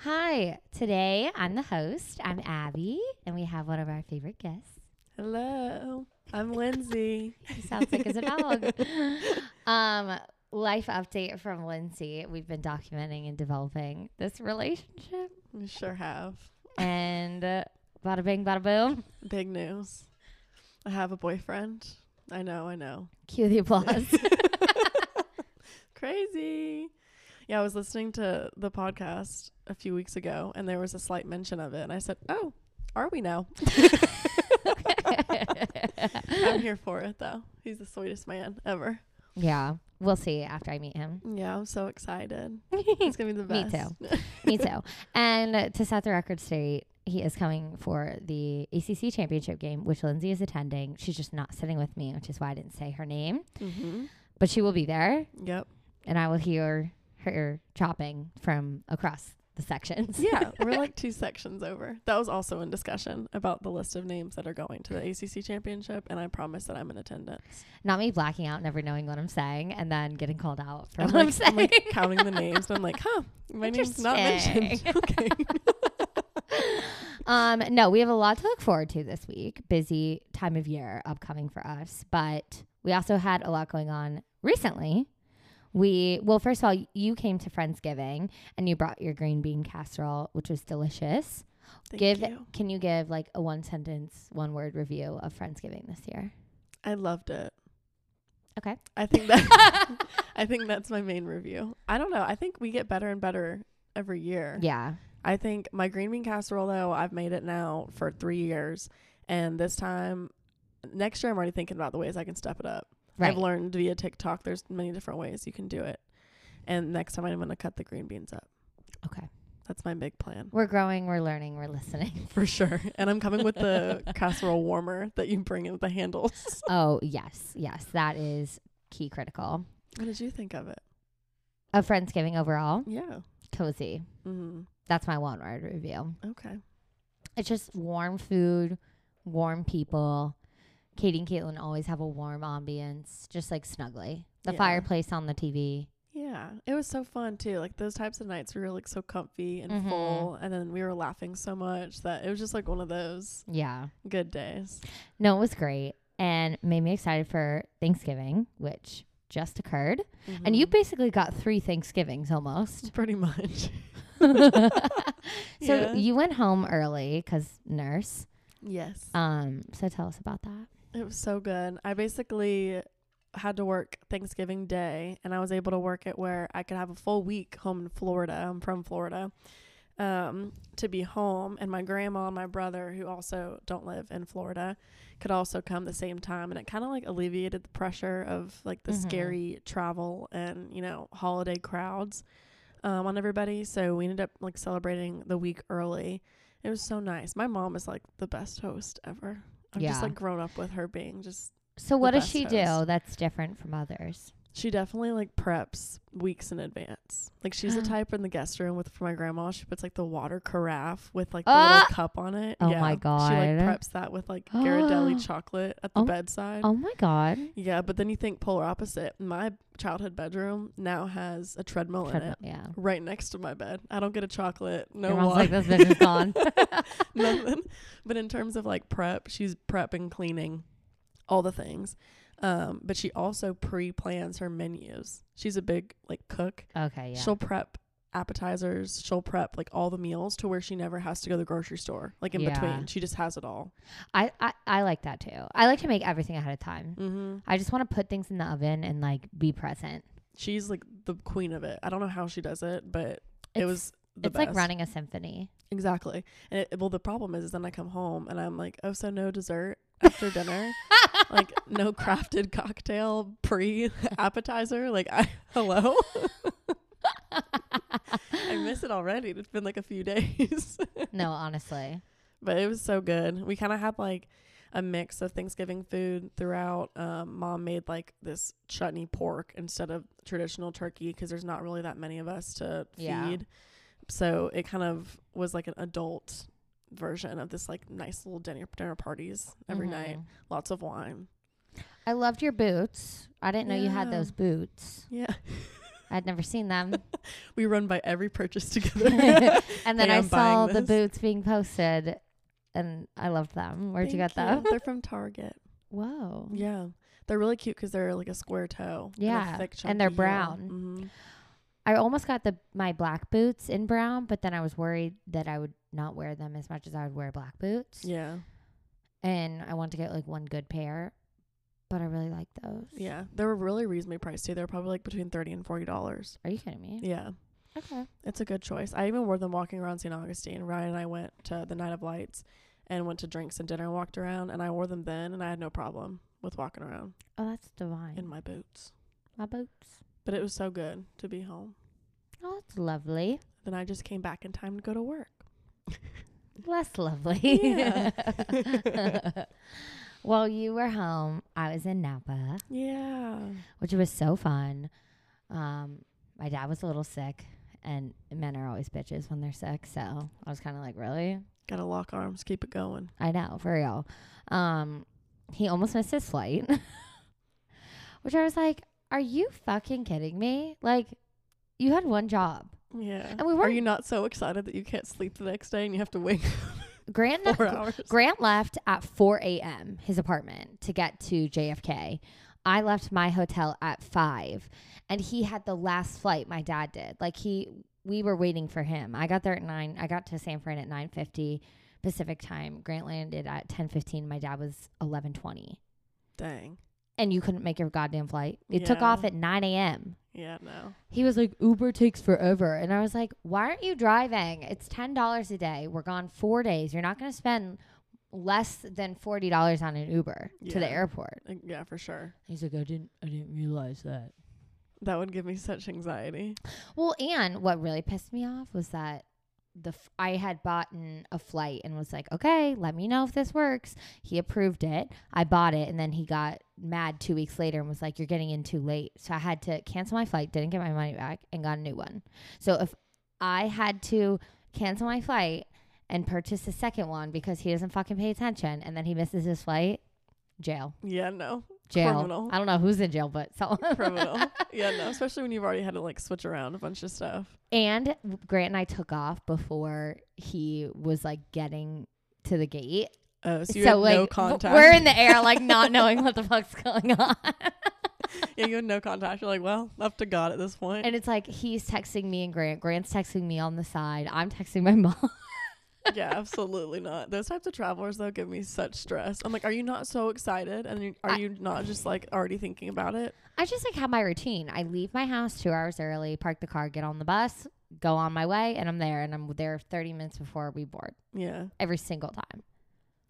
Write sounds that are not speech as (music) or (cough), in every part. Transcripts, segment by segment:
Hi, today I'm the host. I'm Abbey, and we have one of our favorite guests. Hello, I'm Lindsay. He sounds like he's a dog. (laughs) um, life update from Lindsay. We've been documenting and developing this relationship, we sure have. and uh, bada bing, bada boom. Big news. I have a boyfriend. I know, I know. Cue the applause. (laughs) Crazy. Yeah, I was listening to the podcast a few weeks ago and there was a slight mention of it. And I said, Oh, are we now? (laughs) I'm here for it though. He's the sweetest man ever. yeah, we'll see after I meet him. Yeah, I'm so excited. (laughs) He's going to be the best. Me too. (laughs) Me too. And to set the record straight, he is coming for the ACC championship game, which Lindsay is attending. She's just not sitting with me, which is why I didn't say her name. mm-hmm. But she will be there, Yep. and I will hear her chopping from across the sections. Yeah, (laughs) we're like two sections over. That was also in discussion about the list of names that are going to the ACC championship, and I promise that I'm in attendance. not me blacking out, never knowing what I'm saying, and then getting called out for I'm what I'm like, saying. I'm like counting the names, and I'm like, huh, my name's not mentioned. (laughs) Okay. (laughs) um, no, we have a lot to look forward to this week. Busy time of year upcoming for us, but we also had a lot going on recently. We well, first of all, you came to Friendsgiving and you brought your green bean casserole, which was delicious. Thank give you. can you give like a one sentence, one word review of Friendsgiving this year? I loved it. Okay. I think that (laughs) (laughs) I think that's my main review. I don't know. I think we get better and better every year. Yeah. I think my green bean casserole though, I've made it now for three years, and this time, next year I'm already thinking about the ways I can step it up. Right. I've learned via TikTok. There's many different ways you can do it, and next time I'm gonna cut the green beans up. Okay. That's my big plan We're growing, we're learning, we're listening. (laughs) for sure. And I'm coming with the (laughs) casserole warmer that you bring in with the handles. (laughs) oh, yes. Yes. That is key critical. What did you think of it? Of Friendsgiving overall, Yeah. cozy. Mm-hmm. That's my one word review. Okay. It's just warm food, warm people. Katie and Caitlin always have a warm ambience, just like snuggly. The Yeah. fireplace on the TV. Yeah, it was so fun too. Like those types of nights, we were like so comfy and Mhm. full, and then we were laughing so much that it was just like one of those Yeah. good days. No, it was great and made me excited for Thanksgiving, which just occurred. And you Mhm. basically got three Thanksgivings almost. (laughs) pretty much. (laughs) so Yeah. you went home early because nurse. Yes, Um, so tell us about that. It was so good. I basically had to work Thanksgiving Day, and I was able to work it where I could have a full week home in Florida. I'm from Florida. Um, to be home, and my grandma and my brother, who also don't live in Florida, could also come the same time, and it kind of like alleviated the pressure of like the Mhm. scary travel and you know holiday crowds um, on everybody. So we ended up like celebrating the week early. It was so nice. My mom is like the best host ever. I've Yeah. just like grown up with her being just So what does she do that's different from others? She definitely like preps weeks in advance. Like she's the (gasps) type in the guest room with for my grandma. She puts like the water carafe with like the Ah! little cup on it. Oh yeah. my She like preps that with like Ghirardelli (gasps) chocolate at the Oh- bedside. Oh my god. Yeah, but then you think polar opposite. My childhood bedroom now has a treadmill in it. yeah. Right next to my bed. I don't get a chocolate, no Your mom's water, like this bitch is gone. (laughs) (laughs) nothing. But in terms of like prep, she's prepping, cleaning, all the things. Um, but she also pre-plans her menus. She's a big like cook. okay, yeah. She'll prep appetizers. She'll prep like all the meals to where she never has to go to the grocery store. Like in Yeah. between, she just has it all. I, I I like that too. I like to make everything ahead of time. Mm-hmm. I just want to put things in the oven and like be present. She's like the queen of it. I don't know how she does it, but it was the it's like running a symphony. Exactly. And it, well, the problem is, is then I come home and I'm like, oh, so no dessert after dinner, (laughs) like no crafted cocktail pre appetizer. Like, I hello, (laughs) I miss it already. It's been like a few days, (laughs) no, honestly. but it was so good. We kind of had like a mix of Thanksgiving food throughout. Um, Mom made like this chutney pork instead of traditional turkey because there's not really that many of us to Yeah. feed. So it kind of was like an adult version of this like nice little dinner dinner parties every night. Mhm. Lots of wine. I loved your boots. I didn't know you had those boots. Yeah. (laughs) I'd never seen them. (laughs) We run by every purchase together. (laughs) and then Hey, I saw the boots being posted and I loved them. Where'd you get them? They're from Target. Whoa. Yeah. They're really cute because they're like a square toe. and Yeah, thick, and they're brown. Mhm. I almost got the my black boots in brown, but then I was worried that I would not wear them as much as I would wear black boots. Yeah. And I want to get like one good pair, but I really like those. Yeah. They were really reasonably priced too. They're probably like between thirty and forty dollars. Are you kidding me? Yeah. Okay. It's a good choice. I even wore them walking around St. Augustine. Ryan and I went to the Night of Lights and went to drinks and dinner and walked around and I wore them then and I had no problem with walking around Oh, that's divine. in my boots. my boots. But it was so good to be home. Oh, that's lovely. Then I just came back in time to go to work. Less lovely. Yeah. (laughs) While you were home, I was in Napa, Yeah. which was so fun. Um, my dad was a little sick, and men are always bitches when they're sick. So I was kind of like, really? Gotta lock arms, keep it going. I know, for real. Um, he almost missed his flight, (laughs) which I was like, are you fucking kidding me? Like, you had one job. Yeah. And we Are weren't- you not so excited that you can't sleep the next day and you have to wake (laughs) Grant four hours? Grant left at 4 a.m. his apartment to get to JFK. I left my hotel at 5 and he had the last flight my dad did. Like he we were waiting for him. I got there at 9. I got to San Fran at 9:50 Pacific time. Grant landed at 10:15. My dad was 11:20. Dang. And you couldn't make your goddamn flight. It took off at 9 a.m. Yeah, no. He was like, Uber takes forever. And I was like, why aren't you driving? It's $10 a day. We're gone four days. You're not going to spend less than $40 on an Uber to the airport. Uh, Yeah, for sure. He's like, I didn't, I didn't realize that. That would give me such anxiety. Well, and what really pissed me off was that the f- I had bought a flight and was like, okay, let me know if this works. He approved it. I bought it, and then he got mad two weeks later and was like, you're getting in too late. So I had to cancel my flight, didn't get my money back, and got a new one. So if I had to cancel my flight and purchase a second one because he doesn't fucking pay attention, and then he misses his flight, jail, Yeah, no. Jail. Criminal. I don't know who's in jail, but so (laughs) Criminal. yeah, no. Especially when you've already had to like switch around a bunch of stuff. And Grant and I took off before he was like getting to the gate. Oh, so you so had like no contact. we're in the air, like not knowing what the fuck's going on. (laughs) yeah, you had no contact. You're like, well, up to God at this point. and it's like he's texting me and Grant. Grant's texting me on the side. I'm texting my (laughs) mom. Yeah, absolutely not. Those types of travelers though give me such stress. I'm like, are you not so excited? And you, are I- you not just like already thinking about it? I just like have my routine. I leave my house two hours early, park the car, get on the bus, go on my way, and I'm there. And I'm there 30 minutes before we board Yeah, every single time.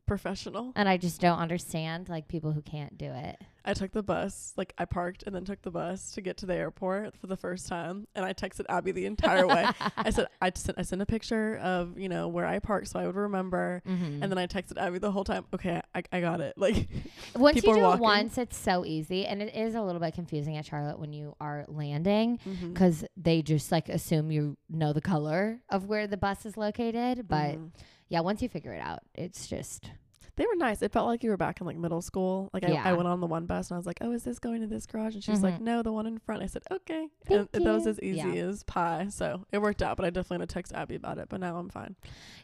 Professional. And I just don't understand like people who can't do it. I took the bus, like I parked and then took the bus to get to the airport for the first time, and I texted Abbey the entire way. I said (laughs) I sent I sent a picture of you know where I parked so I would remember, Mhm. and then I texted Abbey the whole time. Okay, I, I got it. (laughs) Like Once you do it once, it's so easy, and it is a little bit confusing at Charlotte when you are landing because they just like assume you know the color of where the bus is located. But mhm. Yeah, once you figure it out, it's just they were nice. It felt like you were back in like middle school. Like I, Yeah. I went on the one bus and I was like, oh, is this going to this garage? And she was like, no, the one in front. I said, okay. Thank and that was as easy Yeah. as pie. So it worked out. But I definitely had to text Abbey about it. But now I'm fine.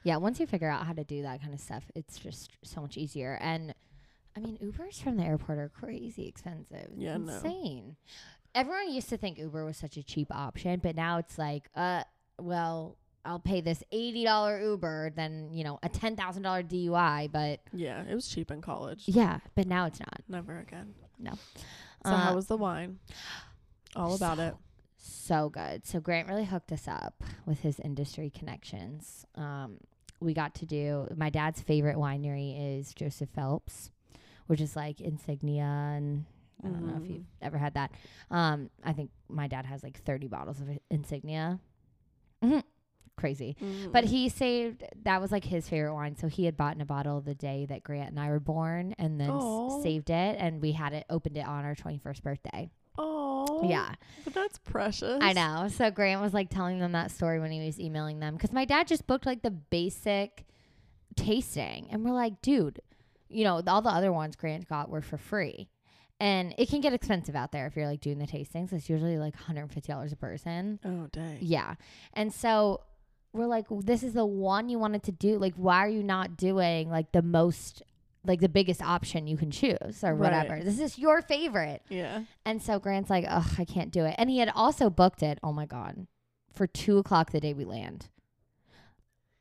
yeah. Once you figure out how to do that kind of stuff, it's just so much easier. And I mean, Ubers from the airport are crazy expensive. Yeah, no. insane. Everyone used to think Uber was such a cheap option, but now it's like, uh, well. I'll pay this eighty dollar Uber than you know a ten thousand dollar DUI, but Yeah, it was cheap in college. yeah, but now it's not. Never again. No. So how Uh, was the wine? All about so it. So good. So Grant really hooked us up with his industry connections. Um, we got to do my dad's favorite winery is Joseph Phelps, which is like insignia and I don't know if Mhm. you've ever had that. Um, I think my dad has like 30 bottles of insignia. Mhm. Crazy. But Mm. he saved that was like his favorite wine. So he had bought in a bottle the day that Grant and I were born and then s- saved it and we had it opened it on our 21st birthday. oh Yeah. but that's precious. I know. So Grant was like telling them that story when he was emailing them because my dad just booked like the basic tasting, and we're like, dude, you know, all the other ones Grant got were for free, and it can get expensive out there if you're like doing the tastings. It's usually like $150 a person. Oh dang. Yeah. And so we're like, this is the one you wanted to do. Like, why are you not doing like the most, like the biggest option you can choose or Right. whatever? This is your favorite. Yeah. And so Grant's like, oh, I can't do it. And he had also booked it, oh my God, for two o'clock the day we land.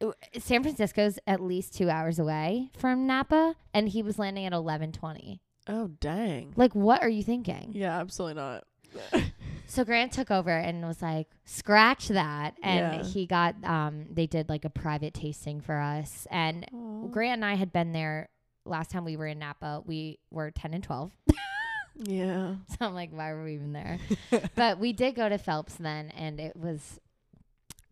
Uh, San Francisco's at least two hours away from Napa, and he was landing at eleven twenty. Oh dang. Like, what are you thinking? Yeah, absolutely not. (laughs) So Grant took over and was like, scratch that. And Yeah. he got, um, they did like a private tasting for us. And Aw. Grant and I had been there last time we were in Napa. We were 10 and 12. (laughs) Yeah. So I'm like, why were we even there? (laughs) but we did go to Phelps then, and it was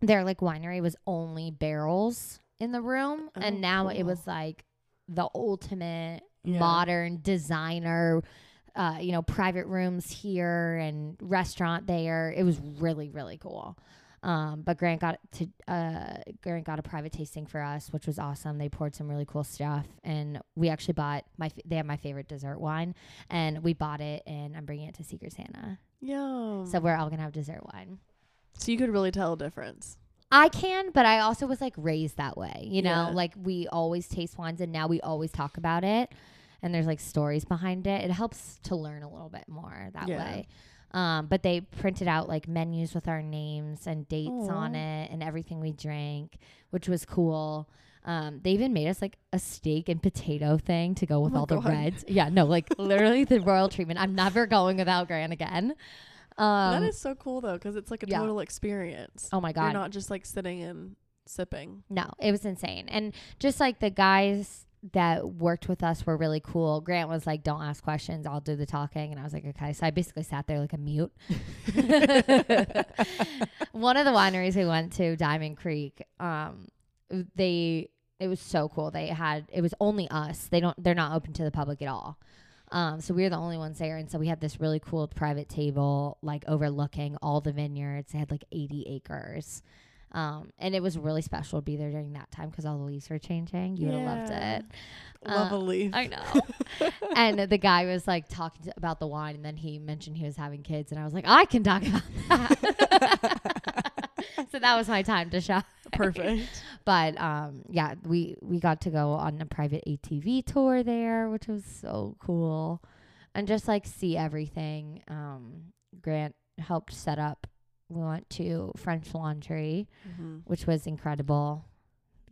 their like winery was only barrels in the room, Oh, and now it was like the ultimate Yeah. modern designer. Uh, you know, private rooms here and restaurant there. It was really, really cool. Um, but Grant got to uh, Grant got a private tasting for us, which was awesome. They poured some really cool stuff, and we actually bought my. F- they have my favorite dessert wine, and we bought it, and I'm bringing it to Secret Santa. Yum. So we're all gonna have dessert wine. so you could really tell a difference. I can, but I also was like raised that way. You know, Yeah. like we always taste wines, and now we always talk about it, and there's like stories behind it. It helps to learn a little bit more that Yeah. way. Um, but they printed out like menus with our names and dates on it and everything we drank, which was cool. Um, they even made us like a steak and potato thing to go with my all the God. reds. Yeah, no, like literally the royal treatment. I'm never going without Grant again. Um, that is so cool though, because it's like a yeah. total experience. oh my god, You're not just like sitting and sipping. No, it was insane. And just like the guys that worked with us were really cool. Grant was like, don't ask questions, I'll do the talking. And I was like, okay. So I basically sat there like a mute. (laughs) One of the wineries we went to, Diamond Creek, um, they, it was so cool. They had, it was only us. They don't, they're not open to the public at all. Um, so we were the only ones there. And so we had this really cool private table, like overlooking all the vineyards. They had like 80 acres. Um, and it was really special to be there during that time because all the leaves were changing. You would have loved it. Love Uh, a leaf. I know. (laughs) and the guy was like talking to, about the wine, and then he mentioned he was having kids, and I was like, I can talk about that. (laughs) so that was my time to shine. Perfect. But um, yeah, we we got to go on a private ATV tour there, which was so cool, and just like see everything. Um, Grant helped set up. We went to French Laundry, hmm which was incredible.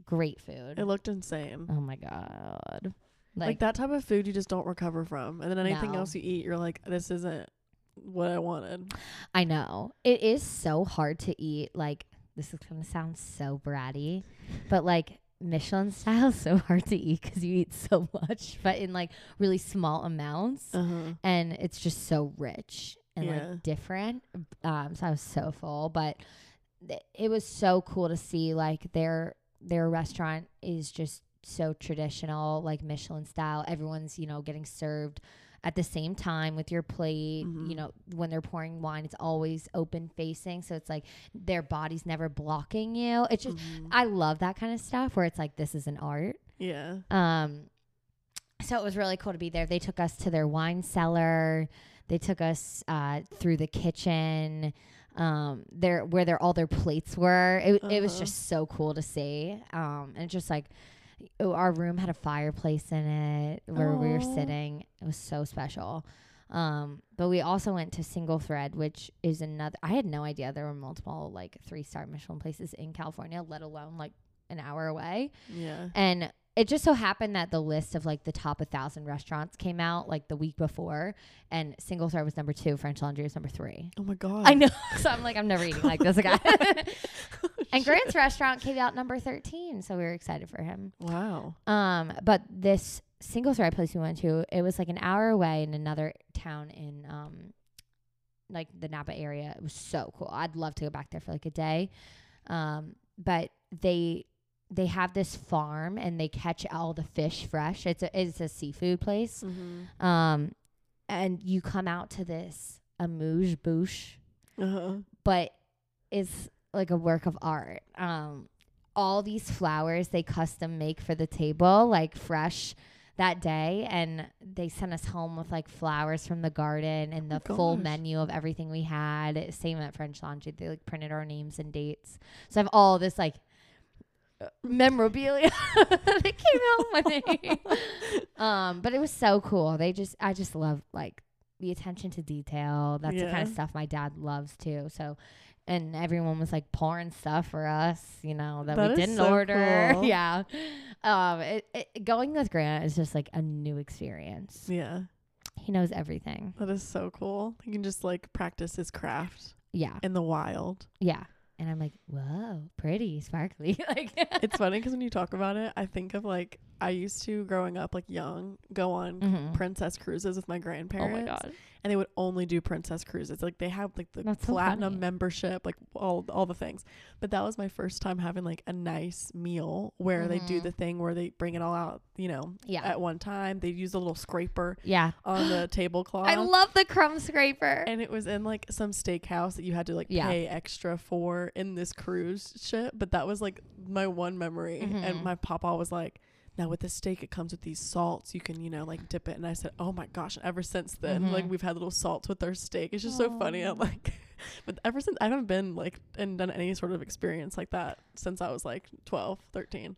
Great food. It looked insane. oh my god! Like, that type of food you just don't recover from. And then anything No. else you eat, you're like, this isn't what I wanted. I know. It is so hard to eat. Like, this is going to sound so bratty, but like Michelin style is so hard to eat because you eat so (laughs) much, but in like really small amounts. Uh-huh. And it's just so rich and Yeah. like different. Um, so I was so full, but th- it was so cool to see like their their restaurant is just so traditional, like Michelin style. Everyone's, you know, getting served at the same time with your plate. Mhm. You know, when they're pouring wine, it's always open facing. So it's like their body's never blocking you. It's just, Mhm. I love that kind of stuff where it's like, this is an art. yeah. Um, so it was really cool to be there. They took us to their wine cellar. They took us uh, through the kitchen, um, there where their all their plates were. It, it was Uh-huh. just so cool to see. Um, and just like oh, our room had a fireplace in it where we were sitting. It was so special. Um, but we also went to Single Thread, which is another. I had no idea there were multiple like three star Michelin places in California, let alone like an hour away. Yeah. And it just so happened that the list of like the top 1,000 restaurants came out like the week before, and Single star was number two, French Laundry was number three. Oh my god. I know. (laughs) so I'm like, I'm never eating like this (laughs) again. and Grant's restaurant came out number 13, so we were excited for him. Wow. Um, but this Single star place we went to, it was like an hour away in another town in um, like the Napa area. It was so cool. I'd love to go back there for like a day. Um, but they they have this farm and they catch all the fish fresh. It's a it's a seafood place. Mm-hmm. Um, and you come out to this amuse bouche, Uh-huh. but it's like a work of art. Um, all these flowers they custom make for the table, like fresh. that day and they sent us home with like flowers from the garden and the full menu of everything we had. Same at French Laundry. They like printed our names and dates. So I have all this like memorabilia (laughs) that came out with me. (laughs) um, but it was so cool. They just I just love like the attention to detail. That's the kind of stuff my dad loves too. So and everyone was like pouring stuff for us, you know, that, That we didn't so order. cool. (laughs) yeah. Um it, it, going with Grant is just like a new experience. Yeah. He knows everything. That is so cool. He can just like practice his craft Yeah. in the wild. Yeah. And I'm like, whoa, pretty, sparkly. (laughs) like It's funny because when you talk about it, I think of like I used to growing up like young go on Mhm. princess cruises with my Oh grandparents. my god. And they would only do princess cruises. Like they have like the That's platinum funny. membership, like all all the things. But that was my first time having like a nice meal where they do Mhm. the thing where they bring it all out, you know, Yeah. at one time. They use a little scraper Yeah. on the (gasps) tablecloth. I love the crumb scraper. and it was in like some steakhouse that you had to like Yeah. pay extra for in this cruise ship. But that was like my one memory. Mhm. And my papa was like, now with the steak, it comes with these salts. You can, you know, like dip it. And I said, oh my gosh. Ever since then, like Mhm. we've had little salts with our steak. It's just so funny. I'm like, (laughs) but ever since I haven't been like and done any sort of experience like that since I was like 12, 13.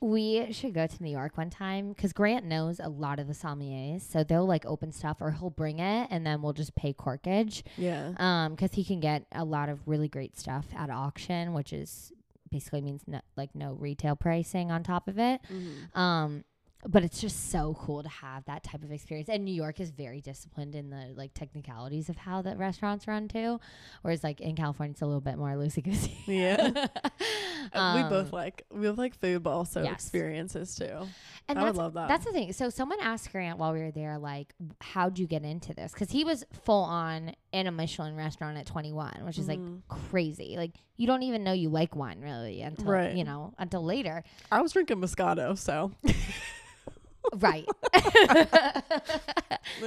We should go to New York one time because Grant knows a lot of the sommeliers, so they'll like open stuff or he'll bring it, and then we'll just pay corkage. Yeah. Um, because he can get a lot of really great stuff at auction, which is basically means no, like no retail pricing on top of it. Mhm. Um, but it's just so cool to have that type of experience. And New York is very disciplined in the like technicalities of how the restaurants run too, whereas like in California it's a little bit more loosey goosey. Yeah. (laughs) Uh, we both Um, like we both like food, but also yes. experiences too. And I would that's love that. That's the thing. So someone asked Grant while we were there, like, how'd you get into this? Because he was full on in a Michelin restaurant at 21, which is like Mhm. crazy. Like you don't even know you like wine really until Right. you know until later, I was drinking Moscato, so right? (laughs)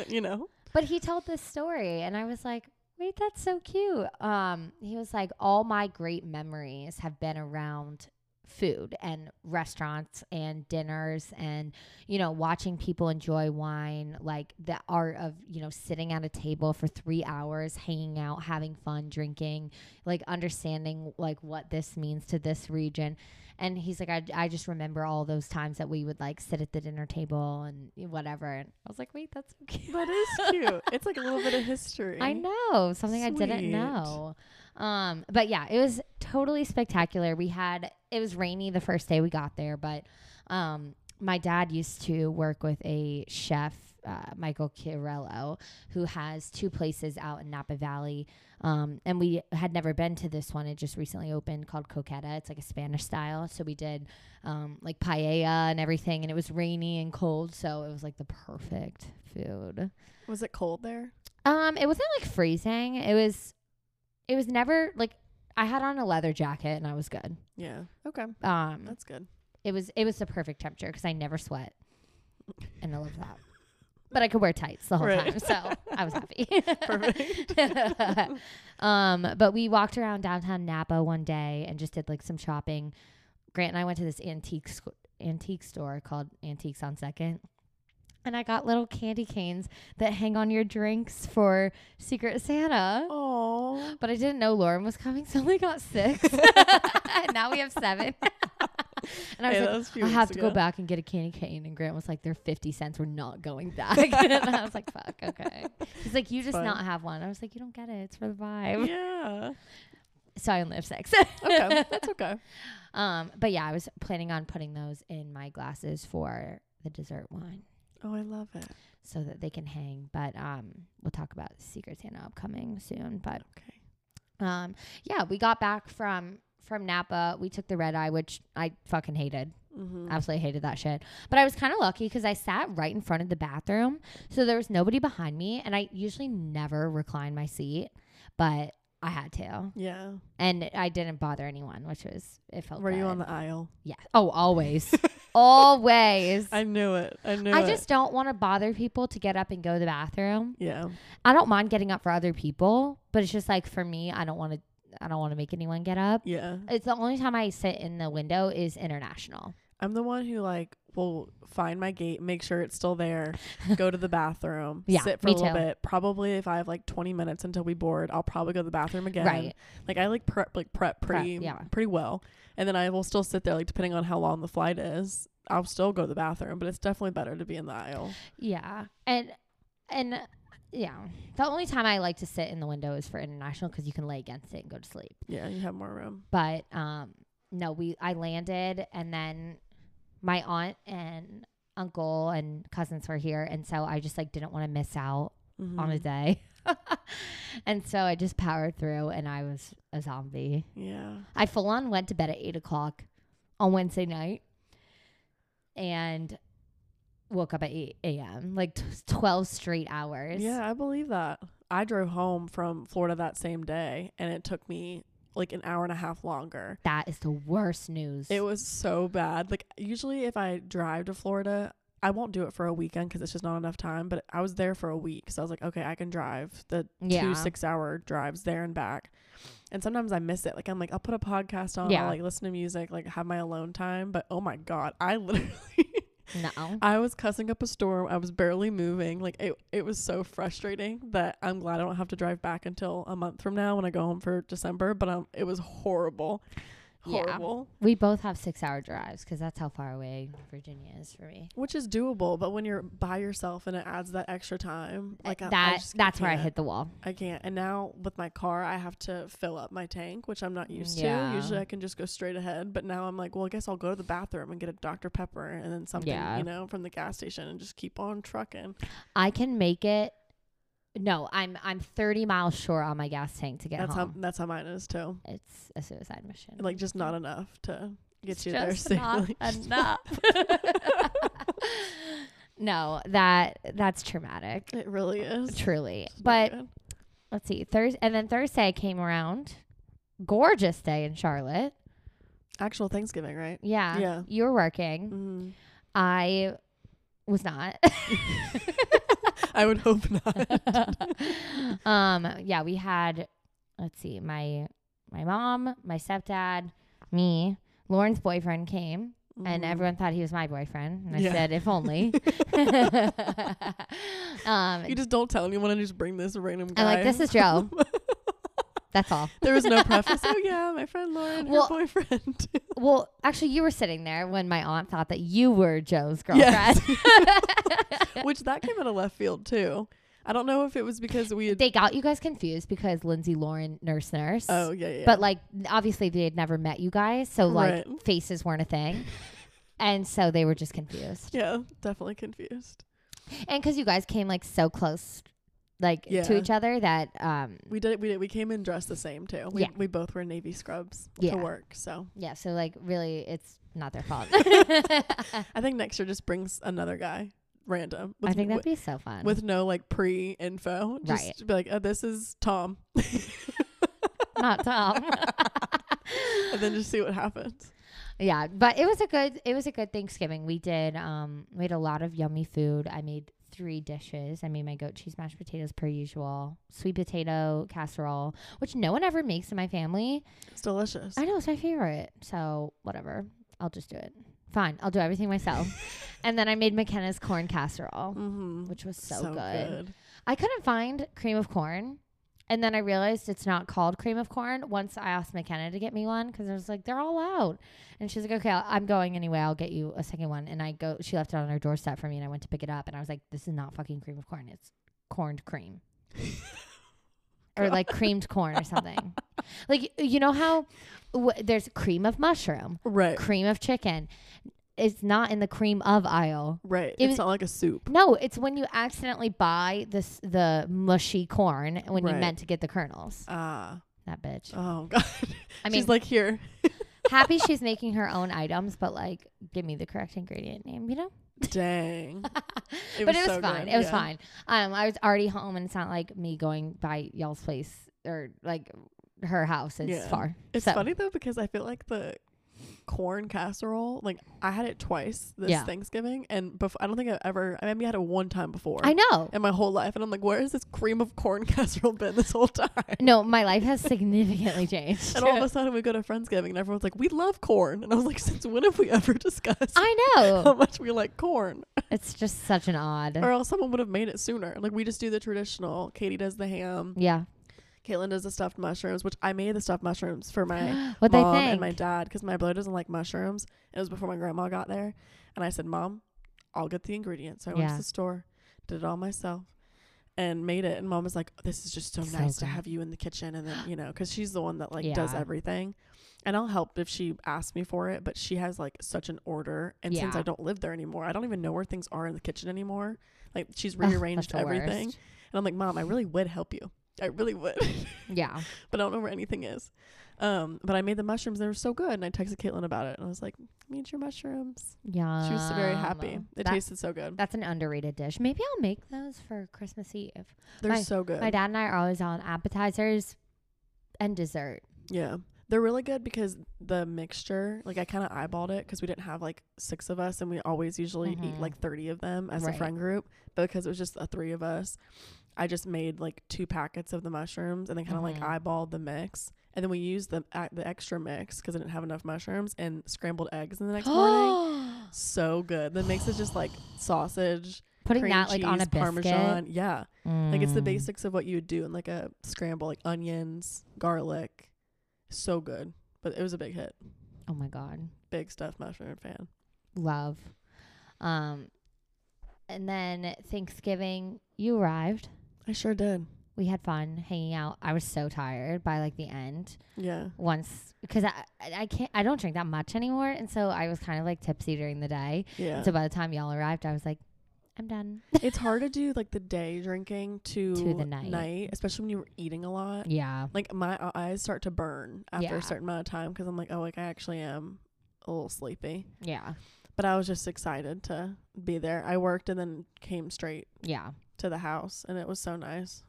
you know. but he told this story, and I was like. Wait, that's so cute. Um, he was like, all my great memories have been around food and restaurants and dinners and you know watching people enjoy wine like the art of you know sitting at a table for 3 hours hanging out having fun drinking like understanding like what this means to this region and he's like I, I just remember all those times that we would like sit at the dinner table and whatever and I was like wait that's so (laughs) cute That is cute. it's like a little bit of history. I know something I didn't know. Um, but yeah, it was totally spectacular. We had it was rainy the first day we got there, but um, my dad used to work with a chef, uh, Michael Chiarello, who has two places out in Napa Valley. Um, and we had never been to this one. It just recently opened called Coqueta. It's like a Spanish style. So we did um, like paella and everything, and it was rainy and cold, so it was like the perfect food. Was it cold there? Um, it wasn't like freezing. It was, it was never like I had on a leather jacket and I was good. Yeah. Okay. Um, That's good. it was it was the perfect temperature because I never sweat, and I love that. But I could wear tights the whole Right. time, so I was happy. (laughs) Perfect. (laughs) um, but we walked around downtown Napa one day and just did like some shopping. Grant and I went to this antique sc- antique store called Antiques on Second. And I got little candy canes that hang on your drinks for Secret Santa. Oh. But I didn't know Lauren was coming, so we got six. and (laughs) now we have seven. (laughs) and I was Hey, like, I have to go back and get a candy cane. And Grant was like, they're 50 cents. We're not going back. (laughs) and I was like, fuck, okay. He's like, you just Fine. not have one. I was like, you don't get it. It's for the vibe. Yeah. So I only have six. Okay. That's okay. (laughs) um, but yeah, I was planning on putting those in my glasses for the dessert wine Oh, I love it. so that they can hang. But um, we'll talk about Secret Santa upcoming soon. But Okay. Um, yeah, we got back from from Napa. We took the red eye, which I fucking hated. Mm-hmm. Absolutely hated that shit. But I was kind of lucky because I sat right in front of the bathroom, so there was nobody behind me, and I usually never recline my seat, but I had to, Yeah. and I didn't bother anyone, which was it felt. Were you on the aisle? Yeah. Oh, always, (laughs) always. I knew it. I knew I it. just don't want to bother people to get up and go to the bathroom. Yeah. I don't mind getting up for other people, but it's just like for me, I don't want to. I don't want to make anyone get up. Yeah. It's the only time I sit in the window is international. I'm the one who like will find my gate, make sure it's still there, go to the (laughs) bathroom, Yeah, sit for a little too. bit. Probably if I have like 20 minutes until we board, I'll probably go to the bathroom again. Right. Like I like prep like prep Prep, pretty yeah. pretty well. And then I will still sit there like depending on how long the flight is. I'll still go to the bathroom, but it's definitely better to be in the aisle. Yeah. And and yeah. The only time I like to sit in the window is for international because you can lay against it and go to sleep. Yeah, you have more room. But um no, we I landed and then my aunt and uncle and cousins were here and so I just like didn't want to miss out on a Mhm. day. (laughs) and so I just powered through and I was a zombie. Yeah. I full on went to bed at eight o'clock on Wednesday night and woke up at 8 a.m. Like t- (laughs) 12 straight hours. Yeah, I believe that. I drove home from Florida that same day and it took me like an hour and a half longer. That is the worst news. It was so bad. Like usually if I drive to Florida, I won't do it for a weekend because it's just not enough time. But I was there for a week, so I was like, okay, I can drive the Yeah. two six-hour drives there and back. And sometimes I miss it. Like I'm like, I'll put a podcast on, Yeah. I'll like listen to music, like have my alone time. But oh my god, I (laughs) literally, no. I was cussing up a storm. I was barely moving. Like it, it was so frustrating that I'm glad I don't have to drive back until a month from now when I go home for December. But um, it was horrible, Yeah. We both have six hour drives because that's how far away Virginia is for me. Which is doable, but when you're by yourself and it adds that extra time, uh, like I- I that just that's where I hit the wall. I can't. And now with my car, I have to fill up my tank, which I'm not mm, used Yeah. to. Usually I can just go straight ahead, but now I'm like, well, I guess I'll go to the bathroom and get a Dr Pepper and then something, Yeah. you know, from the gas station and just keep on trucking. I can make it. No, I'm I'm 30 miles short on my gas tank to get that's home. how that's how mine is too. it's a suicide mission. Like just not enough to get It's you there just not safely. (laughs) enough. (laughs) no, that that's traumatic. it really is. Truly. It's But let's see. Thursday and then Thursday I came around. Gorgeous day in Charlotte. actual Thanksgiving, right? Yeah. Yeah. You were working. Mm. I was not. (laughs) (laughs) I would hope not. (laughs) um yeah, we had let's see, my my mom, my stepdad, me, Lauren's boyfriend came and Mhm. everyone thought he was my boyfriend. And I Yeah. said, if only. (laughs) um You just don't tell anyone and just bring this random guy. I'm like, this is Joe. That's all. (laughs) there was no preface. (laughs) Oh yeah, my friend Lauren, Well, her boyfriend. (laughs) Well, actually, you were sitting there when my aunt thought that you were Joe's girlfriend. Yes. Which that came out of left field too. I don't know if it was because we had. they got you guys confused because Lindsay Lauren, nurse, nurse. oh yeah, yeah. But like, obviously, they had never met you guys, so like, Right. faces weren't a thing, and so they were just confused. yeah, definitely confused. And because you guys came like so close, like to each other, that um, We did. We did. We came in dressed the same too. We Yeah. we both were navy scrubs Yeah. to work. So yeah. So like, really, it's not their fault. (laughs) I think next year just brings another guy, random. I think that'd with, be so fun. with no like pre info. Just Right. be like, oh, this is Tom, (laughs) not Tom. (laughs) and then just see what happens. Yeah, but it was a good it was a good Thanksgiving. We did um we had a lot of yummy food. I made three dishes. I made my goat cheese mashed potatoes per usual, sweet potato casserole, which no one ever makes in my family. It's delicious. I know it's my favorite. So whatever. I'll just do it. Fine, I'll do everything myself. (laughs) and then I made McKenna's corn casserole, mm-hmm. which was so, good. good. I couldn't find cream of corn. And then I realized it's not called cream of corn once I asked McKenna to get me one because I was like, they're all out. And she's like, okay, I'll, I'm going anyway. I'll get you a second one. And I go, she left it on her doorstep for me and I went to pick it up and I was like, this is not fucking cream of corn. It's corned cream. (laughs) or like creamed corn or something. like, you know how w- there's cream of mushroom, Right. cream of chicken. It's not in the cream of aisle. Right. It it's was- not like a soup. No, it's when you accidentally buy this the mushy corn when you meant to get the kernels. Ah. That bitch. oh (laughs) God. I mean, She's like here. (laughs) happy (laughs) she's making her own items, but like, give me the correct ingredient name, you know? Dang. It but it was so fine. good, It was yeah. fine. Um, I was already home, and it's not like me going by y'all's place or like her house is Yeah. far. It's So- funny though because I feel like the corn casserole. Like I had it twice this Yeah. Thanksgiving, and bef- I don't think I've ever. I maybe had it one time before. I know. in my whole life, and I'm like, where has this cream of corn (laughs) casserole been this whole time? No, my life has significantly changed. And all of a (laughs) sudden, we go to Friendsgiving, and everyone's like, "We love corn," and I was like, "Since when have we ever (laughs) discussed I know how know. much we like corn?" it's just such an odd. Or else someone would have made it sooner. Like we just do the traditional. Katie does the ham. yeah. Caitlin does the stuffed mushrooms, which I made the stuffed mushrooms for my (gasps) what mom and my dad because my brother doesn't like mushrooms. It was before my grandma got there, and I said, "Mom, I'll get the ingredients." So I went to the store, did it all myself, and made it. And mom was like, oh, "This is just so, So nice to have you in the kitchen," and then (gasps) you know, because she's the one that like does everything. And I'll help if she asks me for it, but she has like such an order. And since I don't live there anymore, I don't even know where things are in the kitchen anymore. Like she's (laughs) rearranged everything. worst. And I'm like, Mom, I really would help you. I really would. (laughs) Yeah. but I don't know where anything is. Um, but I made the mushrooms; and they were so good, and I texted Caitlin about it, and I was like, "Eat your mushrooms." Yeah. She was very happy. It That- tasted so good. That's an underrated dish. Maybe I'll make those for Christmas Eve. They're my- so good. My dad and I are always on appetizers and dessert. yeah, they're really good because the mixture, like I kind of eyeballed it because we didn't have like six of us, and we always usually eat Mhm. like thirty of them as a friend group. But because it was just the three of us, I just made like two packets of the mushrooms, and then kind of Mhm. like eyeballed the mix. And then we used the uh, the extra mix because I didn't have enough mushrooms and scrambled eggs in the next morning. (gasps) so good. The mix is just like sausage, Putting cream that like on a cheese, biscuit. parmesan. Yeah, like it's the Mm. basics of what you would do in like a scramble, like onions, garlic. So good, but it was a big hit. Oh my god. Big stuff mushroom fan. Love. Um and then Thanksgiving you arrived. I sure did. We had fun hanging out. I was so tired by like the end. Yeah, Once because I I can't I don't drink that much anymore and so I was kind of like tipsy during the day. yeah. So by the time y'all arrived I was like I'm done. (laughs) it's hard to do like the day drinking to, To the night. especially when you were eating a lot. Yeah. Like my eyes start to burn after Yeah. a certain amount of time because I'm like, oh, like I actually am a little sleepy. Yeah. But I was just excited to be there. I worked and then came straight Yeah. To the house, and it was so nice.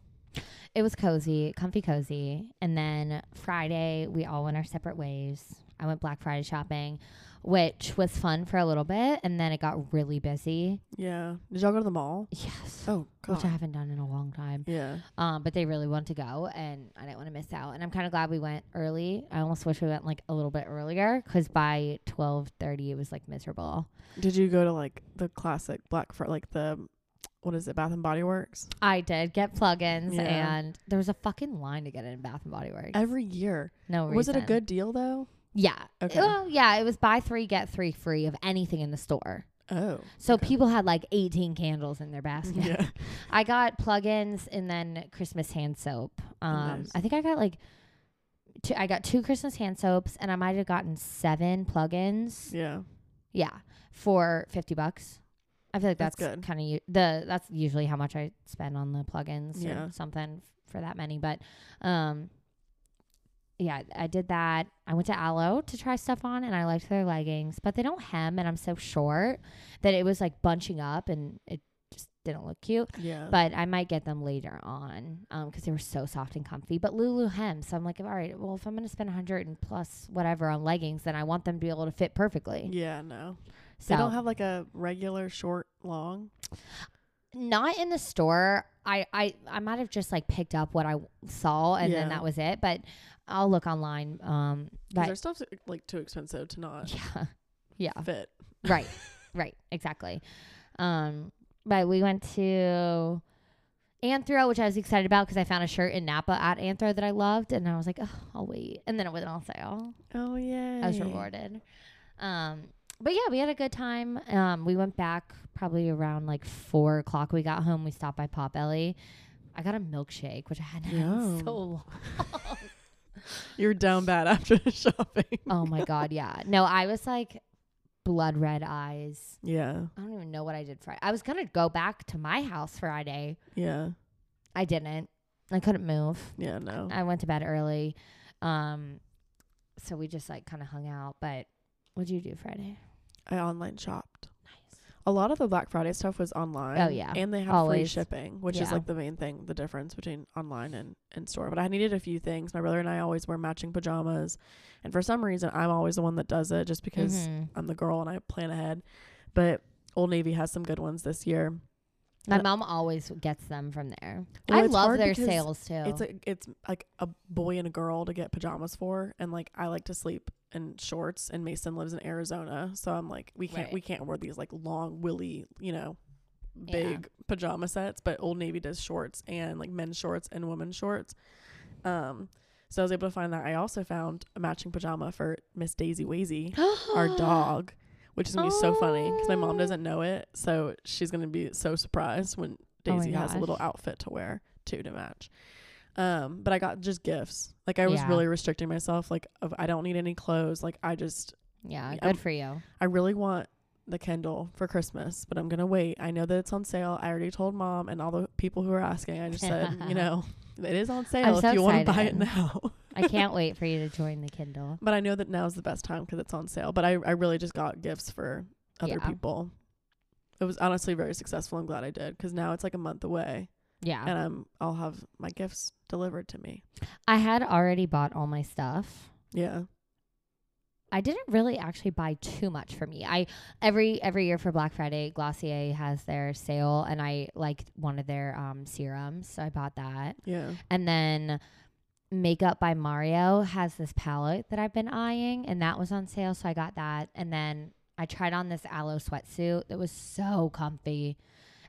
It was cozy, comfy cozy. And then Friday, we all went our separate ways. I went Black Friday shopping, which was fun for a little bit. And then it got really busy. Yeah. Did y'all go to the mall? Yes. Oh, God. Which I haven't done in a long time. Yeah. Um, but they really want to go, and I didn't want to miss out. And I'm kind of glad we went early. I almost wish we went like a little bit earlier because by 12:30 it was like miserable. Did you go to like the classic Black Friday, like the what is it, Bath and Body Works? I did get plugins, Yeah. and there was a fucking line to get in Bath and Body Works. Every year. no reason. Was it a good deal though? Yeah. Okay. Well, yeah, it was buy three get three free of anything in the store. Oh. So people had like 18 candles in their basket. Yeah. (laughs) I got plugins and then Christmas hand soap. Um, Nice. I think I got like two, I got two Christmas hand soaps and I might have gotten seven plugins. Yeah. Yeah, for 50 bucks. I feel like That's that's, good. kind of u- the that's usually how much I spend on the plugins Yeah. or something for that many. But um, yeah, I did that. I went to Alo to try stuff on, and I liked their leggings, but they don't hem, and I'm so short that it was like bunching up, and it just didn't look cute. Yeah. But I might get them later on because they were so soft and comfy. But Lulu hem, so I'm like, all right, well, if I'm gonna spend a hundred and plus whatever on leggings, then I want them to be able to fit perfectly. yeah. No. So They don't have like a regular short long. not in the store. I I I might have just like picked up what I saw and Yeah. then that was it. But I'll look online. Um, but their stuff's like too expensive to not (laughs) yeah, yeah, fit. right, (laughs) right, exactly. Um, but we went to Anthro, which I was excited about because I found a shirt in Napa at Anthro that I loved, and I was like, oh, I'll wait. And then it went on sale. Oh yeah. I was rewarded. Um, but yeah, we had a good time. Um, we went back probably around like four o'clock. We got home. We stopped by Pop Ellie. I got a milkshake, which I hadn't had in so long. (laughs) You're down bad after the shopping. (laughs) oh my god, yeah. No, I was like blood red eyes. Yeah. I don't even know what I did Friday. I was gonna go back to my house Friday. Yeah. I didn't. I couldn't move. Yeah. No. I went to bed early. Um, so we just like kind of hung out. But what'd you do Friday? I online shopped. Nice. A lot of the Black Friday stuff was online. Oh, yeah. and they have free shipping, which is like the main thing, the difference between online and in store. But I needed a few things. My brother and I always wear matching pajamas, and for some reason, I'm always the one that does it, just because Mhm. I'm the girl and I plan ahead. But Old Navy has some good ones this year. My And- mom always gets them from there. Well, I love their sales too. It's a, it's like a boy and a girl to get pajamas for, and like I like to sleep in shorts, and Mason lives in Arizona, so I'm like we can't Right. we can't wear these like long willy you know Yeah. big pajama sets, but Old Navy does shorts and like men's shorts and women's shorts. Um, so I was able to find that. I also found a matching pajama for Miss Daisy Wazy, (gasps) our dog, which is gonna be so funny because my mom doesn't know it, so she's gonna be so surprised when Oh Daisy has a little outfit to wear too to match. Um, but I got just gifts. Like I was Yeah. really restricting myself. Like of, I don't need any clothes. Like I just Yeah, I'm- good for you. I really want the Kindle for Christmas, but I'm gonna wait. I know that it's on sale. I already told mom and all the people who are asking. I just said, you (laughs) know, it is on sale if so you want to buy it now. I can't wait for you to join the Kindle. (laughs) but I know that now is the best time because it's on sale. But I, I really just got gifts for other Yeah. people. It was honestly very successful. I'm glad I did because now it's like a month away, Yeah. and I'm I'll have my gifts delivered to me. I had already bought all my stuff. Yeah, I didn't really actually buy too much for me. I every every year for Black Friday, Glossier has their sale, and I like one of their um, serums, so I bought that. yeah. And then Makeup by Mario has this palette that I've been eyeing, and that was on sale, so I got that. And then I tried on this Alo sweatsuit that was so comfy.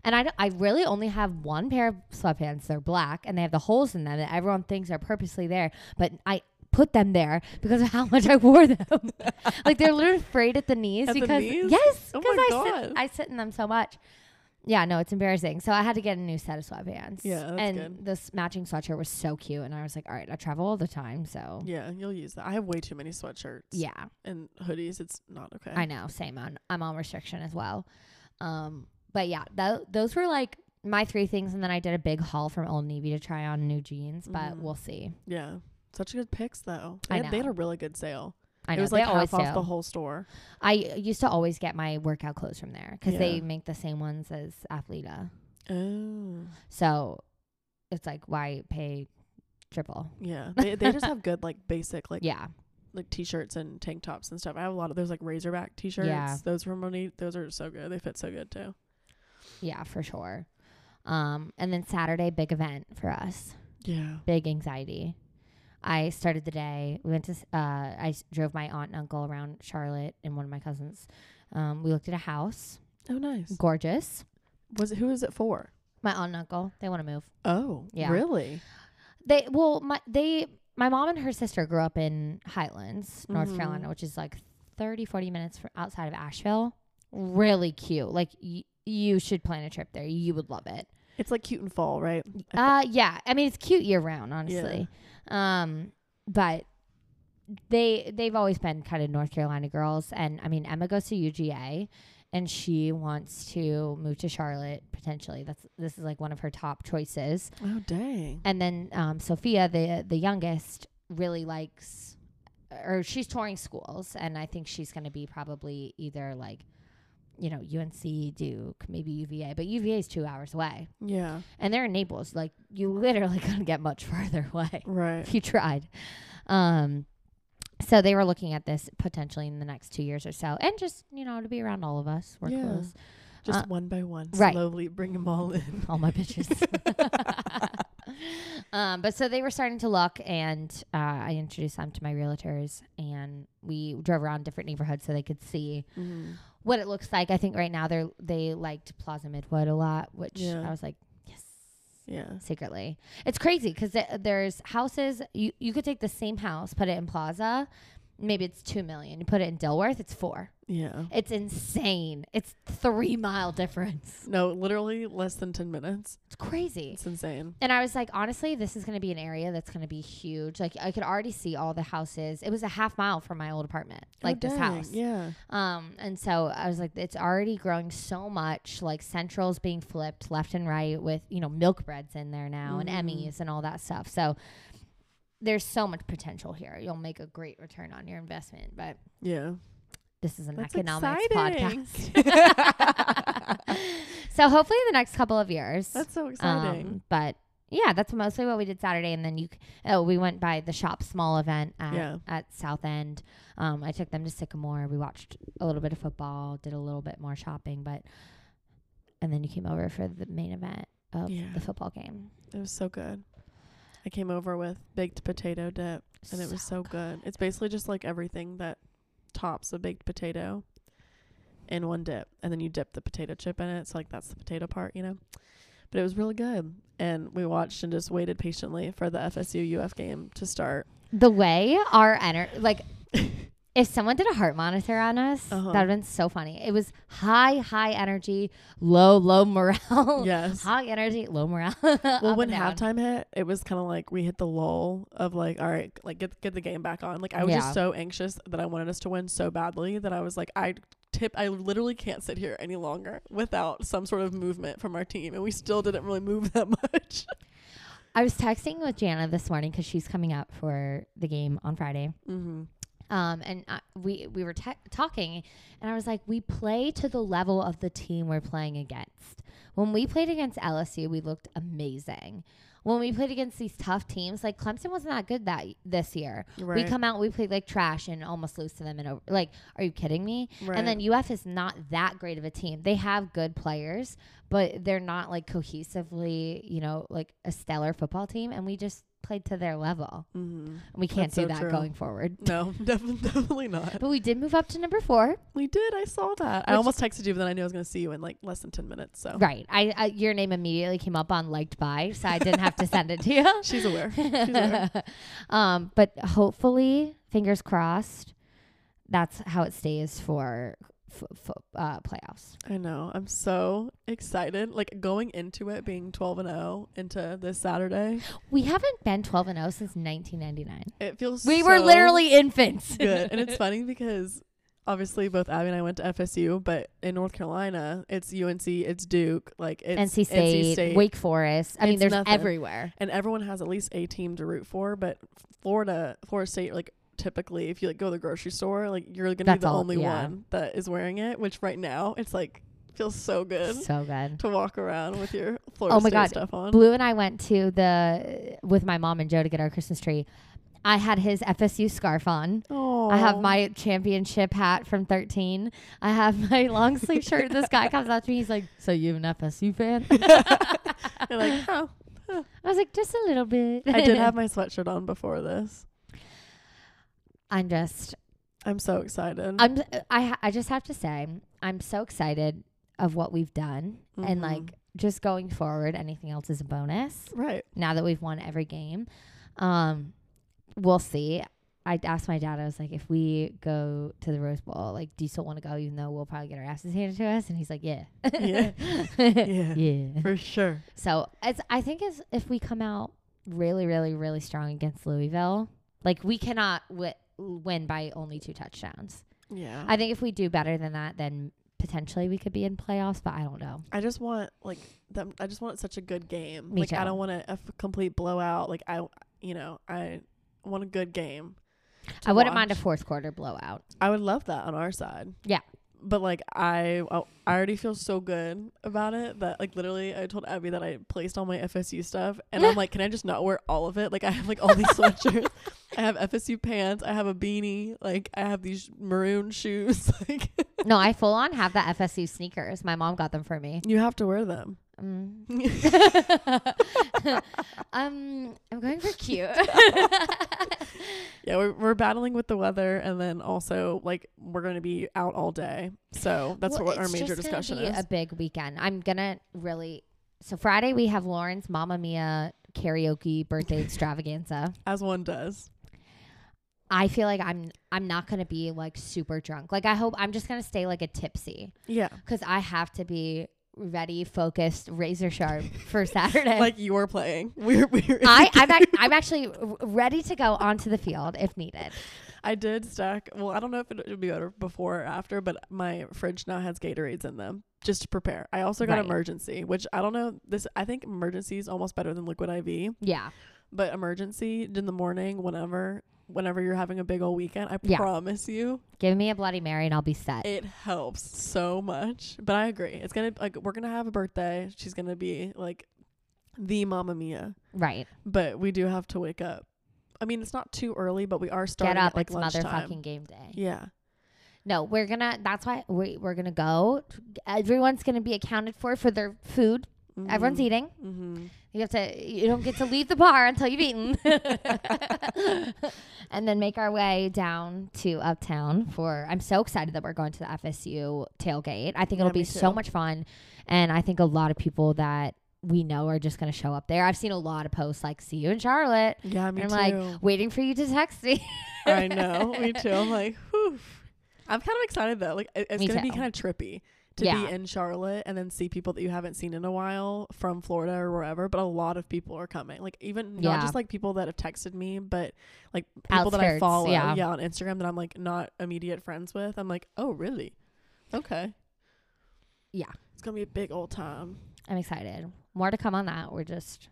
And I, I really only have one pair of sweatpants. They're black, and they have the holes in them that everyone thinks are purposely there. But I put them there because of how (laughs) much I wore them. (laughs) like they're literally frayed at the knees At the because knees? yes, Oh because my I sit I sit in them so much. Yeah, no, it's embarrassing. So I had to get a new set of sweatpants. Yeah, that's and good. this matching sweatshirt was so cute, and I was like, all right, I travel all the time, so Yeah, you'll use that. I have way too many sweatshirts. yeah, and hoodies. It's not okay. I know. Same on I'm on restriction as well. Um, but yeah, tho- those were like my three things, and then I did a big haul from Old Navy to try on new jeans, but Mhm. we'll see. Yeah, such good picks though. I They, had, they had a really good sale. I know it was like half off do. the whole store. I used to always get my workout clothes from there because they make the same ones as Athleta. Oh, So it's like why pay triple? yeah. They they just have good like basic like Yeah, like t-shirts and tank tops and stuff. I have a lot of those like racerback t-shirts. Yeah. Those from Monique. Those are so good. They fit so good too. Yeah, for sure. Um, and then Saturday, big event for us. Yeah. big anxiety. I started the day. We went to. Uh, I s- drove my aunt and uncle around Charlotte and one of my cousins. Um, we looked at a house, Oh, nice. gorgeous. Was it who is it for? My aunt and uncle, they want to move. Oh, Yeah. Really? They well, my they my mom and her sister grew up in Highlands, North Mhm. Carolina, which is like 30, 40 minutes from outside of Asheville. Really cute. Like y- you should plan a trip there. You would love it. It's like cute in fall, right? Uh yeah. I mean it's cute year round, honestly. Yeah. Um but they they've always been kind of North Carolina girls and I mean Emma goes to UGA and she wants to move to Charlotte potentially. That's this is like one of her top choices. Oh, dang. And then um Sophia the the youngest really likes or she's touring schools and I think she's going to be probably either like you know UNC Duke maybe UVA but UVA is 2 hours away Yeah. and they're in Naples. Like you literally (laughs) couldn't get much farther away (laughs) Right. if you tried. Um, so they were looking at this potentially in the next two years or so, and just you know to be around all of us, we're Yeah. close. Just Uh, one by one, right. slowly bring them all in. All my bitches. (laughs) um, but so they were starting to look, and uh, I introduced them to my realtors, and we drove around different neighborhoods so they could see Mm-hmm. What it looks like. I think right now they're they liked Plaza Midwood a lot, which Yeah. I was like, yes. Yeah. secretly. It's crazy because th- there's houses you you could take the same house, put it in Plaza, maybe it's two million. You put it in Dilworth, it's four. Yeah. It's insane. It's three mile difference. No, literally less than 10 minutes. It's crazy. It's insane. And I was like, honestly, this is going to be an area that's going to be huge. Like I could already see all the houses. It was a half mile from my old apartment, like oh, this dang. house. Yeah. Um, and so I was like, it's already growing so much. Like Central's being flipped left and right with you know milk breads in there now Mhm. and Emmys and all that stuff. So there's so much potential here. You'll make a great return on your investment. But Yeah. This is an That's economics exciting. podcast. (laughs) so hopefully in the next couple of years. That's so exciting. Um, but yeah, that's mostly what we did Saturday, and then you. Oh, we went by the shop small event at Yeah. at South End. Um, I took them to Sycamore. We watched a little bit of football, did a little bit more shopping, but and then you came over for the main event of Yeah. the football game. it was so good. I came over with baked potato dip, and it was so good. It's basically just like everything that tops a baked potato in one dip, and then you dip the potato chip in it. So like that's the potato part, you know. But it was really good, and we watched and just waited patiently for the FSU UF game to start. The way our energy, like. If someone did a heart monitor on us, Uh-huh. that would have been so funny. It was high, high energy, low, low morale. (laughs) yes. High energy, low morale. (laughs) Well, when halftime hit, it was kind of like we hit the lull of like, all right, like get get the game back on. Like I was Yeah. just so anxious that I wanted us to win so badly that I was like, I tip, I literally can't sit here any longer without some sort of movement from our team, and we still didn't really (laughs) move that much. I was texting with Jana this morning because she's coming up for the game on Friday. mm-hmm. Um, and I, we we were te- talking, and I was like, we play to the level of the team we're playing against. When we played against LSU, we looked amazing. When we played against these tough teams, like Clemson wasn't that good that this year. Right. We come out, we played like trash and almost lose to them. And over, like, are you kidding me? right. And then UF is not that great of a team. They have good players, but they're not like cohesively, you know, like a stellar football team. And we just played to their level. mm-hmm. We can't That's do so that true. going forward. (laughs) no, (laughs) definitely, definitely not. But we did move up to number four. We did. I saw that. I almost texted you, but then I knew I was going to see you in like less than ten minutes. So Right. I, I your name immediately came up on liked by, so I didn't have to send it to you. (laughs) she's aware. She's aware. um, but hopefully, fingers crossed, that's how it stays for f- f- uh, playoffs. I know. I'm so excited. Like going into it being 12 and 0 into this Saturday. We haven't been 12 and 0 since 1999. It feels We were literally infants. good. and it's (laughs) funny because obviously both Abbey and I went to FSU, but in North Carolina, it's UNC, it's Duke, like it's NC State, Wake Forest. I mean, It's there's nothing. everywhere. and everyone has at least a team to root for, but Florida, Florida State like typically if you like go to the grocery store, like you're going to be the all- only yeah. one that is wearing it, which right now it's like feels so good. So good. to walk around with your (laughs) Florida Oh my God. stuff on. Blue and I went to the with my mom and Joe to get our Christmas tree. I had his FSU scarf on. Oh, I have my championship hat from 13. I have my long sleeve (laughs) shirt. This guy comes up to me. He's like, "So you an FSU fan?" (laughs) You're like, oh, I was like, "Just a little bit." I did have my sweatshirt on before this. I'm just. I'm so excited. I'm. I. I just have to say, I'm so excited of what we've done, and Mhm. like just going forward, anything else is a bonus. right. Now that we've won every game, um, we'll see. I asked my dad. I was like, if we go to the Rose Bowl, like, do you still want to go? Even though we'll probably get our asses handed to us, and he's like, yeah, Yeah. (laughs) Yeah. yeah. For sure. So it's. I think is if we come out really, really, really strong against Louisville, like we cannot wi- win by only two touchdowns. Yeah. I think if we do better than that, then potentially we could be in playoffs. But I don't know. I just want like them. I just want such a good game. Me like I don't want a, a f- complete blowout. Like I, you know, I want a good game. I wouldn't mind a fourth quarter blowout. I would love that on our side. Yeah. But like I, oh, I already feel so good about it that like literally I told Abbey that I placed all my FSU stuff and I'm (laughs) like, can I just not wear all of it? Like I have like all these (laughs) sweatshirts. I have FSU pants. I have a beanie. Like I have these maroon shoes. (laughs) Like no, I full on have the FSU sneakers. My mom got them for me. you have to wear them. Mm. (laughs) um, I'm going for cute. (laughs) Yeah, we're we're battling with the weather, and then also like we're going to be out all day. So that's Well, what our major just discussion be is. A big weekend. I'm gonna really. So Friday we have Lauren's Mamma Mia karaoke birthday extravaganza. as one does. I feel like I'm I'm not gonna be like super drunk. Like I hope I'm just gonna stay like a tipsy Yeah, because I have to be ready, focused, razor sharp (laughs) for Saturday. like you are playing. (laughs) We're we're. I I'm ac- (laughs) I'm actually ready to go onto the field if needed. I did stack. Well, I don't know if it would be better before or after, but my fridge now has Gatorades in them just to prepare. I also got Right. Emergen-C, which I don't know. This I think Emergen-C is almost better than liquid IV, Yeah. but Emergen-C in the morning, whenever whenever you're having a big old weekend. I Yeah. promise you, Give me a Bloody Mary and I'll be set. it helps so much. But I agree. It's gonna like we're gonna have a birthday. She's gonna be like the Mamma Mia. right. But we do have to wake up. I mean, it's not too early, but we are starting Get up. at like it's lunchtime. motherfucking game day. Yeah. No, we're gonna. That's why we, we're gonna go. Everyone's gonna be accounted for for their food. Everyone's eating. Mm-hmm. You have to. You don't get to leave the bar until you've eaten. (laughs) and then make our way down to Uptown for. I'm so excited that we're going to the FSU tailgate. I think Yeah, it'll be me so much fun, and I think a lot of people that we know are just gonna show up there. I've seen a lot of posts like "See you in Charlotte." Yeah, me and too. I'm like waiting for you to text me. I know, me too. I'm like, (laughs) whew. I'm kind of excited though. Like, it's gonna be kind of trippy to Yeah. be in Charlotte and then see people that you haven't seen in a while from Florida or wherever. But a lot of people are coming. Like, even not just like people that have texted me, but like people that I follow, yeah. yeah, on Instagram that I'm like not immediate friends with. I'm like, oh, really? Okay. Yeah. It's gonna be a big old time. I'm excited. More to come on that. We're just.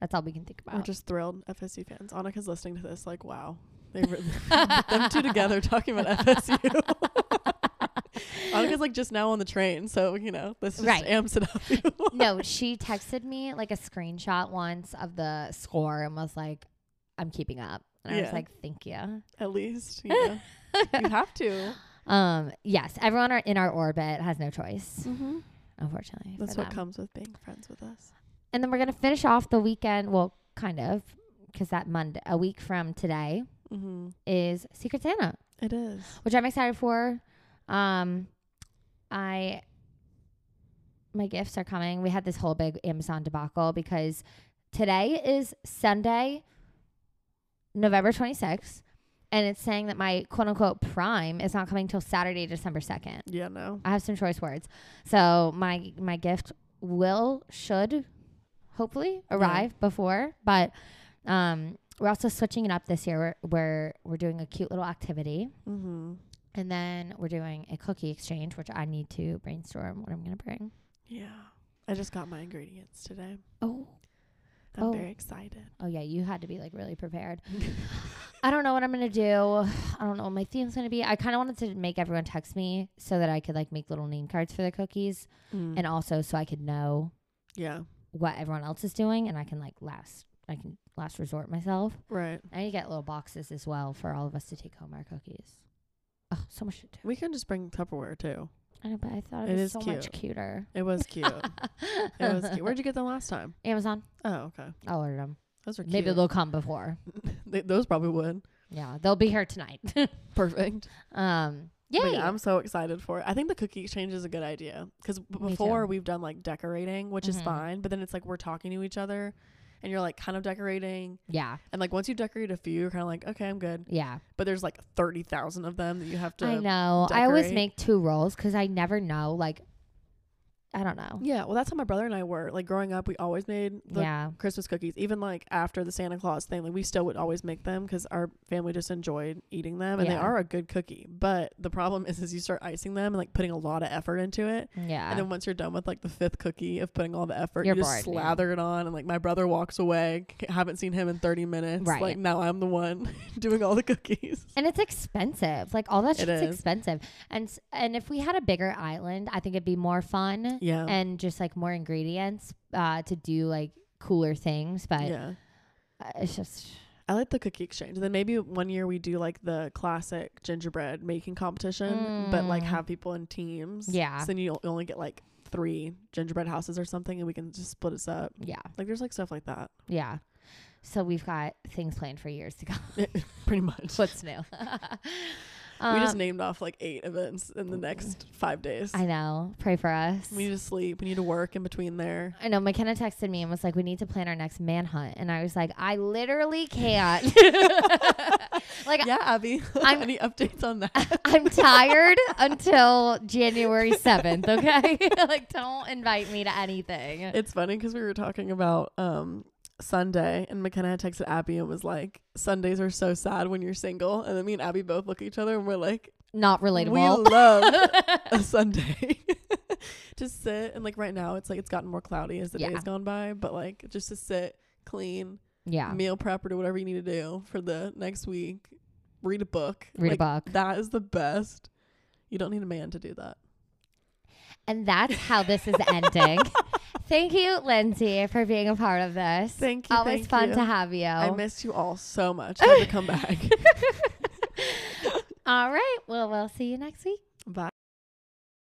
That's all we can think about. We're just thrilled, FSU fans. Annika's listening to this, like, wow, they (laughs) really them two together talking about (laughs) FSU. Annika's like just now on the train, so you know this just Right. amps it up. (laughs) no, she texted me like a screenshot once of the score and was like, "I'm keeping up." And I was like, "Thank you." At least, you know, (laughs) you have to. Um, yes, everyone are in our orbit has no choice, Mm-hmm. unfortunately. That's what them. comes with being friends with us. And then we're gonna finish off the weekend. Well, kind of, because that Monday, a week from today, Mm-hmm. is Secret Santa, It is. which I'm excited for. Um, I my gifts are coming. We had this whole big Amazon debacle because today is Sunday, November 26th, and it's saying that my quote unquote prime is not coming till Saturday, December 2nd. Yeah, no. I have some choice words. So my my gift will should hopefully Yeah. arrive before, but um we're also switching it up this year. We're we're, we're doing a cute little activity. Mm-hmm. And then we're doing a cookie exchange, which I need to brainstorm what I'm gonna bring. Yeah. I just got my ingredients today. Oh, I'm Oh. very excited. oh yeah, you had to be like really prepared. (laughs) I don't know what I'm gonna do. I don't know what my theme's gonna be. I kind of wanted to make everyone text me so that I could like make little name cards for the cookies, Mm. and also so I could know yeah. what everyone else is doing, and I can like last. I can last resort myself. Right. I need to get little boxes as well for all of us to take home our cookies. Oh, so much to do. We can just bring Tupperware too. I know, but I thought it, It was is so much cuter. It was cute. it was cute. Where'd you get them last time? (laughs) Amazon. Oh, okay. I'll order them. Those are cute. Maybe they'll come before. (laughs) they, those probably would. Yeah, they'll be here tonight. (laughs) Perfect. um, But yay! yeah, I'm so excited for it. I think the cookie exchange is a good idea because Me before we've done like decorating, which is Mhm. fine, but then it's like we're talking to each other, and you're like kind of decorating, yeah, and like once you decorate a few, you're kind of like okay, I'm good. yeah. But there's like thirty thousand of them that you have to. I know. I always make two rolls because I never know. Like, I don't know. Yeah, well, that's how my brother and I were. Like growing up, we always made the yeah, Christmas cookies. Even like after the Santa Claus thing, like we still would always make them because our family just enjoyed eating them, and they are a good cookie. But the problem (laughs) is, is you start icing them and like putting a lot of effort into it, yeah. and then once you're done with like the fifth cookie of putting all the effort, You're you just bored, yeah. slather it on, and like my brother walks away. Haven't seen him in 30 minutes. Right. Like now I'm the one (laughs) doing all the cookies. and it's expensive. Like all that It shit's is. expensive. And and if we had a bigger island, I think it'd be more fun Yeah. and just like more ingredients uh, to do like cooler things. But yeah. it's just I like the cookie exchange. Then maybe one year we do like the classic gingerbread making competition, but like Mm. have people in teams. Yeah. So then you only get like three gingerbread houses or something, and we can just split us up. yeah, Like there's like stuff like that. yeah. So we've got things planned for years to come. (laughs) Pretty much. (laughs) What's new? (laughs) we just Um, named off like eight events in the next five days. I know. Pray for us. We need to sleep. We need to work in between there. I know McKenna texted me and was like, "We need to plan our next manhunt," and I was like, "I literally can't." (laughs) like, yeah, Abbey. (laughs) I'm- Any updates on that? (laughs) I'm tired until January seventh. Okay, like, don't invite me to anything. It's funny because we were talking about um Sunday, and McKenna had texted Abbey and was like, "Sundays are so sad when you're single." And then me and Abbey both look at each other and we're like, Not relatable." "We love a (laughs) Sunday." (laughs) to sit and like right now, it's like it's gotten more cloudy as the Yeah. has gone by, but like just to sit, clean, Yeah. meal prep or do whatever you need to do for the next week. Read a book. Read a book. That is the best. You don't need a man to do that. And that's how this is ending. (laughs) Thank you, Lindsay, for being a part of this. Thank you. Always thank fun you. to have you. I miss you all so much. I had to come back. (laughs) All right. Well, we'll see you next week. Bye.